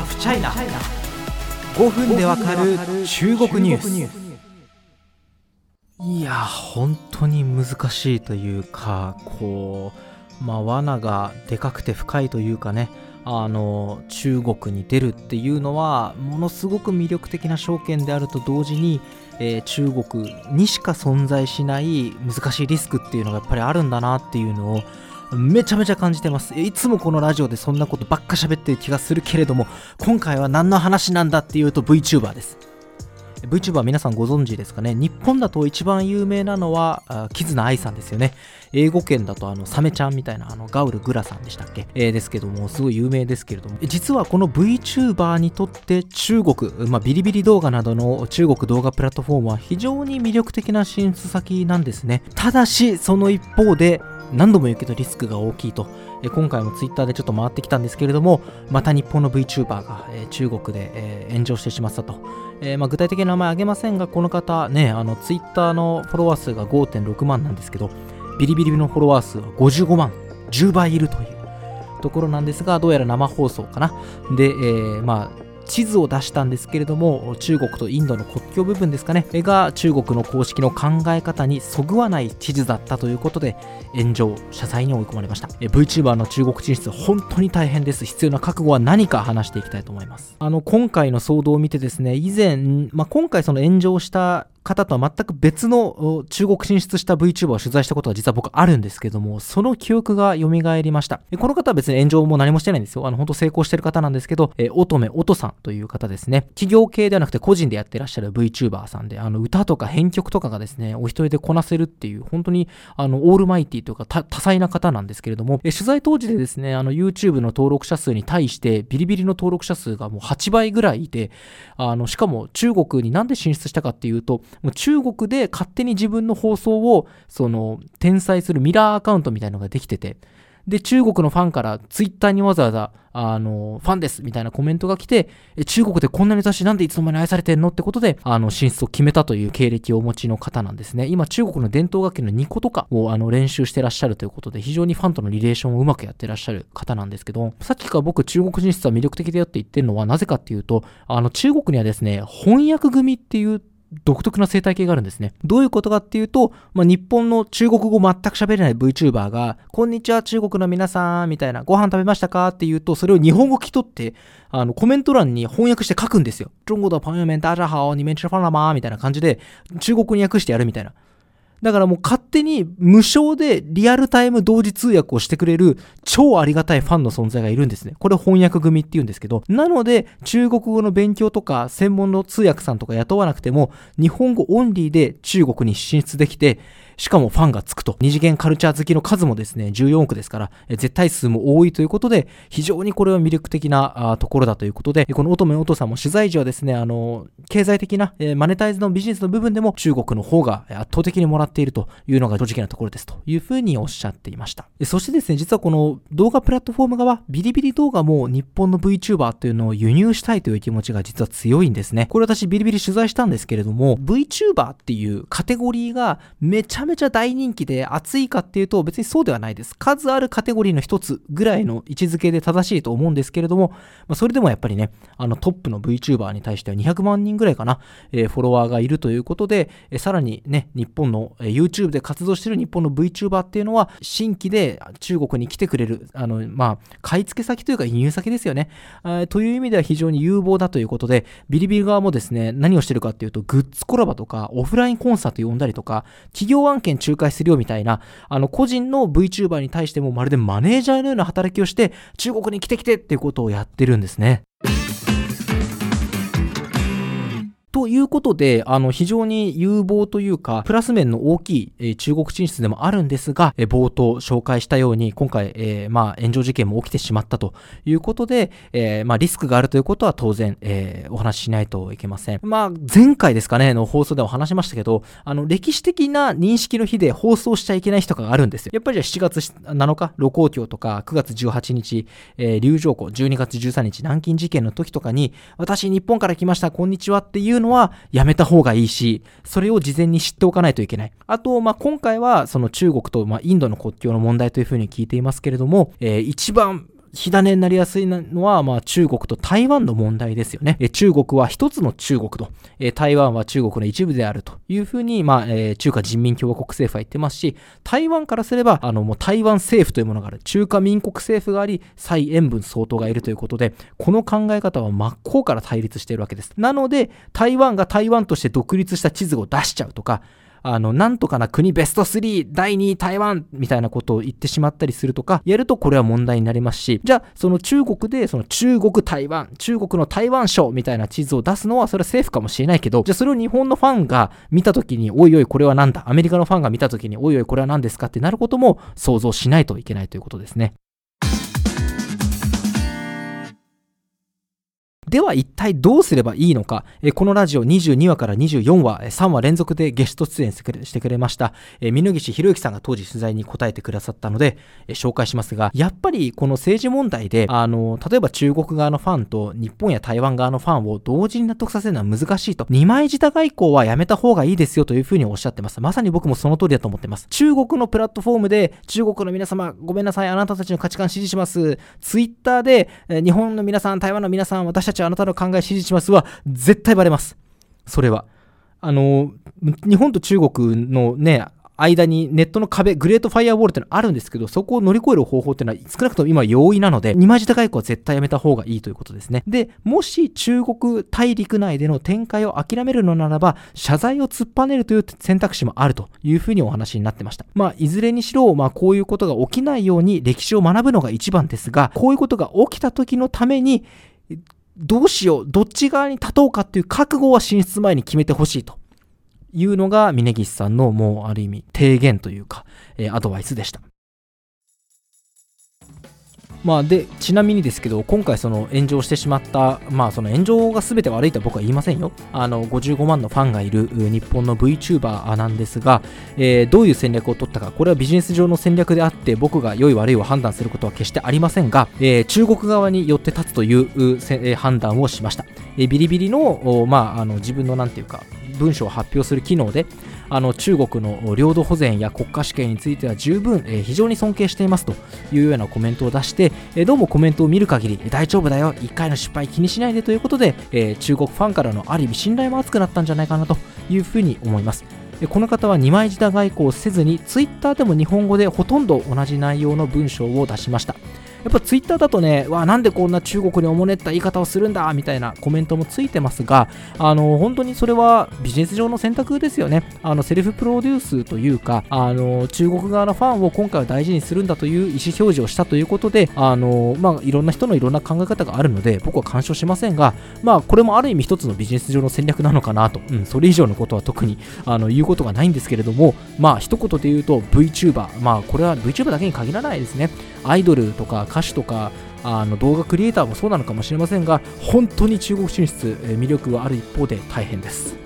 ハフチャイナ5分でわかる中国ニュース。いや本当に難しいというかこうまあ罠がでかくて深いというかねあの中国に出るっていうのはものすごく魅力的な証券であると同時に、えー、中国にしか存在しない難しいリスクっていうのがやっぱりあるんだなっていうのをめちゃめちゃ感じてます。いつもこのラジオでそんなことばっか喋ってる気がするけれども、今回は何の話なんだっていうと VTuber です。VTuber 皆さんご存知ですかね？日本だと一番有名なのは、キズナアイさんですよね。英語圏だとあのサメちゃんみたいなあのガウルグラさんでしたっけ、えー、ですけども、すごい有名ですけれども、実はこの VTuber にとって中国、まあ、ビリビリ動画などの中国動画プラットフォームは非常に魅力的な進出先なんですね。ただし、その一方で、何度も言うけどリスクが大きいと、え今回もツイッターでちょっと回ってきたんですけれども、また日本の VTuber が、え中国で、え炎上してしまったと。え、まあ、具体的な名前挙げませんが、この方ね、あのツイッターのフォロワー数が5.6万なんですけど、ビリビリのフォロワー数は55万、10倍いるというところなんですが、どうやら生放送かな。で、えー、まあ、地図を出したんですけれども中国とインドの国境部分ですかね。が中国の公式の考え方にそぐわない地図だったということで炎上謝罪に追い込まれました。VTuber の中国進出本当に大変です。必要な覚悟は何か話していきたいと思います。あの今回の騒動を見てですね以前、まあ、今回その炎上した方とは全く別の中国進出した VTuber を取材したことが実は僕あるんですけども、その記憶が蘇りました。この方は別に炎上も何もしてないんですよ。あの、本当成功してる方なんですけど、え乙女乙さんという方ですね。企業系ではなくて個人でやってらっしゃる VTuber さんで、あの、歌とか編曲とかがですね、お一人でこなせるっていう、本当に、あの、オールマイティというか多彩な方なんですけれども、え取材当時でですね、あの、YouTube の登録者数に対して、ビリビリの登録者数がもう8倍ぐらいいて、あの、しかも中国になんで進出したかっていうと、もう中国で勝手に自分の放送を、その、転載するミラーアカウントみたいなのができてて、で、中国のファンからツイッターにわざわざ、あの、ファンですみたいなコメントが来て、中国でこんなに私なんでいつの間に愛されてんのってことで、あの、進出を決めたという経歴をお持ちの方なんですね。今、中国の伝統楽器のニコとかをあの練習してらっしゃるということで、非常にファンとのリレーションをうまくやってらっしゃる方なんですけど、さっきから僕、中国進出は魅力的だよって言ってるのはなぜかっていうと、あの、中国にはですね、翻訳組っていう独特な生態系があるんですね。どういうことかっていうと、まあ、日本の中国語全く喋れない VTuber が、こんにちは中国の皆さん、みたいな、ご飯食べましたか？っていうと、それを日本語聞き取って、あの、コメント欄に翻訳して書くんですよ。中国的朋友们、大家好、你们吃饭了吗？みたいな感じで、中国語に訳してやるみたいな。だからもう勝手に無償でリアルタイム同時通訳をしてくれる超ありがたいファンの存在がいるんですね。これ翻訳組って言うんですけど、なので中国語の勉強とか専門の通訳さんとか雇わなくても日本語オンリーで中国に進出できて、しかもファンがつくと。二次元カルチャー好きの数もですね、14億ですから、絶対数も多いということで、非常にこれは魅力的なところだということで、この乙女お父さんも取材時はですね、あの、経済的な、マネタイズのビジネスの部分でも中国の方が圧倒的にもらってているというのが正直なところですというふうにおっしゃっていました。そしてですね、実はこの動画プラットフォーム側、ビリビリ動画も日本の VTuber というのを輸入したいという気持ちが実は強いんですね。これ私ビリビリ取材したんですけれども、VTuber っていうカテゴリーがめちゃめちゃ大人気で熱いかっていうと別にそうではないです。数あるカテゴリーの一つぐらいの位置づけで正しいと思うんですけれども、まあ、それでもやっぱりね、あのトップの VTuber に対しては200万人ぐらいかな、えー、フォロワーがいるということで、えー、さらにね、日本の、YouTube で活動している日本の VTuber っていうのは新規で中国に来てくれる、あの、まあ、買い付け先というか輸入先ですよね。という意味では非常に有望だということで、ビリビリ側もですね、何をしてるかっていうと、グッズコラボとか、オフラインコンサート呼んだりとか、企業案件仲介するよみたいな、あの、個人の VTuber に対してもまるでマネージャーのような働きをして、中国に来てきてっていうことをやってるんですね。ということで、あの、非常に有望というか、プラス面の大きい、えー、中国進出でもあるんですが、えー、冒頭紹介したように、今回、えー、まあ、炎上事件も起きてしまったということで、えまあ、リスクがあるということは当然、えお話ししないといけません。まあ、前回ですかね、の放送でも話しましたけど、あの、歴史的な認識の日で放送しちゃいけない日とかがあるんですよ。やっぱりじゃあ7月7日、露光橋とか、9月18日、えー、龍城湖、12月13日、南京事件の時とかに、私日本から来ました、こんにちはっていうのはやめた方がいいし、それを事前に知っておかないといけない。あと、まあ、今回はその中国と、まあ、インドの国境の問題というふうに聞いていますけれども、えー、一番火種になりやすいのは、まあ、中国と台湾の問題ですよね。中国は一つの中国と、台湾は中国の一部であるというふうに、まあ中華人民共和国政府は言ってますし、台湾からすれば、あのもう台湾政府というものがある、中華民国政府があり、蔡英文総統がいるということで、この考え方は真っ向から対立しているわけです。なので、台湾が台湾として独立した地図を出しちゃうとか、あの、なんとかな国ベスト3、第2位台湾みたいなことを言ってしまったりするとか、やるとこれは問題になりますし、じゃあ、その中国で、その中国台湾、中国の台湾省みたいな地図を出すのは、それは政府かもしれないけど、じゃあそれを日本のファンが見たときに、おいおいこれはなんだ、アメリカのファンが見たときに、おいおいこれは何ですか？ってなることも想像しないといけないということですね。では一体どうすればいいのか、えこのラジオ22話から24話、3話連続でゲスト出演してくれました、え峯岸博之さんが当時取材に答えてくださったので、え紹介しますが、やっぱりこの政治問題で、あの、例えば中国側のファンと日本や台湾側のファンを同時に納得させるのは難しいと。二枚舌外交はやめた方がいいですよというふうにおっしゃってます。まさに僕もその通りだと思ってます。中国のプラットフォームで、中国の皆様、ごめんなさい、あなたたちの価値観支持します。ツイッターで、え日本の皆さん、台湾の皆さん、私たちはあなたの考え支持しますは、絶対バレます。それは。あの、日本と中国のね、間にネットの壁、グレートファイアウォールってのあるんですけど、そこを乗り越える方法っていうのは少なくとも今容易なので、二枚舌外交は絶対やめた方がいいということですね。で、もし中国大陸内での展開を諦めるのならば、謝罪を突っぱねるという選択肢もあるというふうにお話になってました。まあ、いずれにしろ、まあ、こういうことが起きないように歴史を学ぶのが一番ですが、こういうことが起きた時のために、どうしよう、どっち側に立とうかっていう覚悟は進出前に決めてほしいというのが峯岸さんのもうある意味提言というか、えー、アドバイスでした。まあ、でちなみにですけど今回その炎上してしまった、まあ、その炎上が全て悪いとは僕は言いませんよ。あの55万のファンがいる日本の VTuber なんですが、えー、どういう戦略を取ったか。これはビジネス上の戦略であって僕が良い悪いを判断することは決してありませんが、えー、中国側によって立つという、えー、判断をしました、えビリビリの,、まあ、あの自分のなんていうか文章を発表する機能であの中国の領土保全や国家主権については十分、えー、非常に尊敬していますというようなコメントを出して、えー、どうもコメントを見る限り大丈夫だよ1回の失敗気にしないでということで、えー、中国ファンからのある意味信頼も厚くなったんじゃないかなというふうに思います。この方は二枚舌外交をせずにツイッターでも日本語でほとんど同じ内容の文章を出しました。やっぱツイッターだとね、わ、なんでこんな中国におもねった言い方をするんだみたいなコメントもついてますが、あの、本当にそれはビジネス上の選択ですよね。あの、セルフプロデュースというか、あの、中国側のファンを今回は大事にするんだという意思表示をしたということで、あの、まあ、いろんな人のいろんな考え方があるので、僕は干渉しませんが、まあ、これもある意味一つのビジネス上の戦略なのかなと、うん、それ以上のことは特に、あの、言うことがないんですけれども、まあ、一言で言うと VTuber、まあ、これは VTuber だけに限らないですね。アイドルとか歌手とか、あの動画クリエイターもそうなのかもしれませんが本当に中国進出、え魅力はある一方で大変です。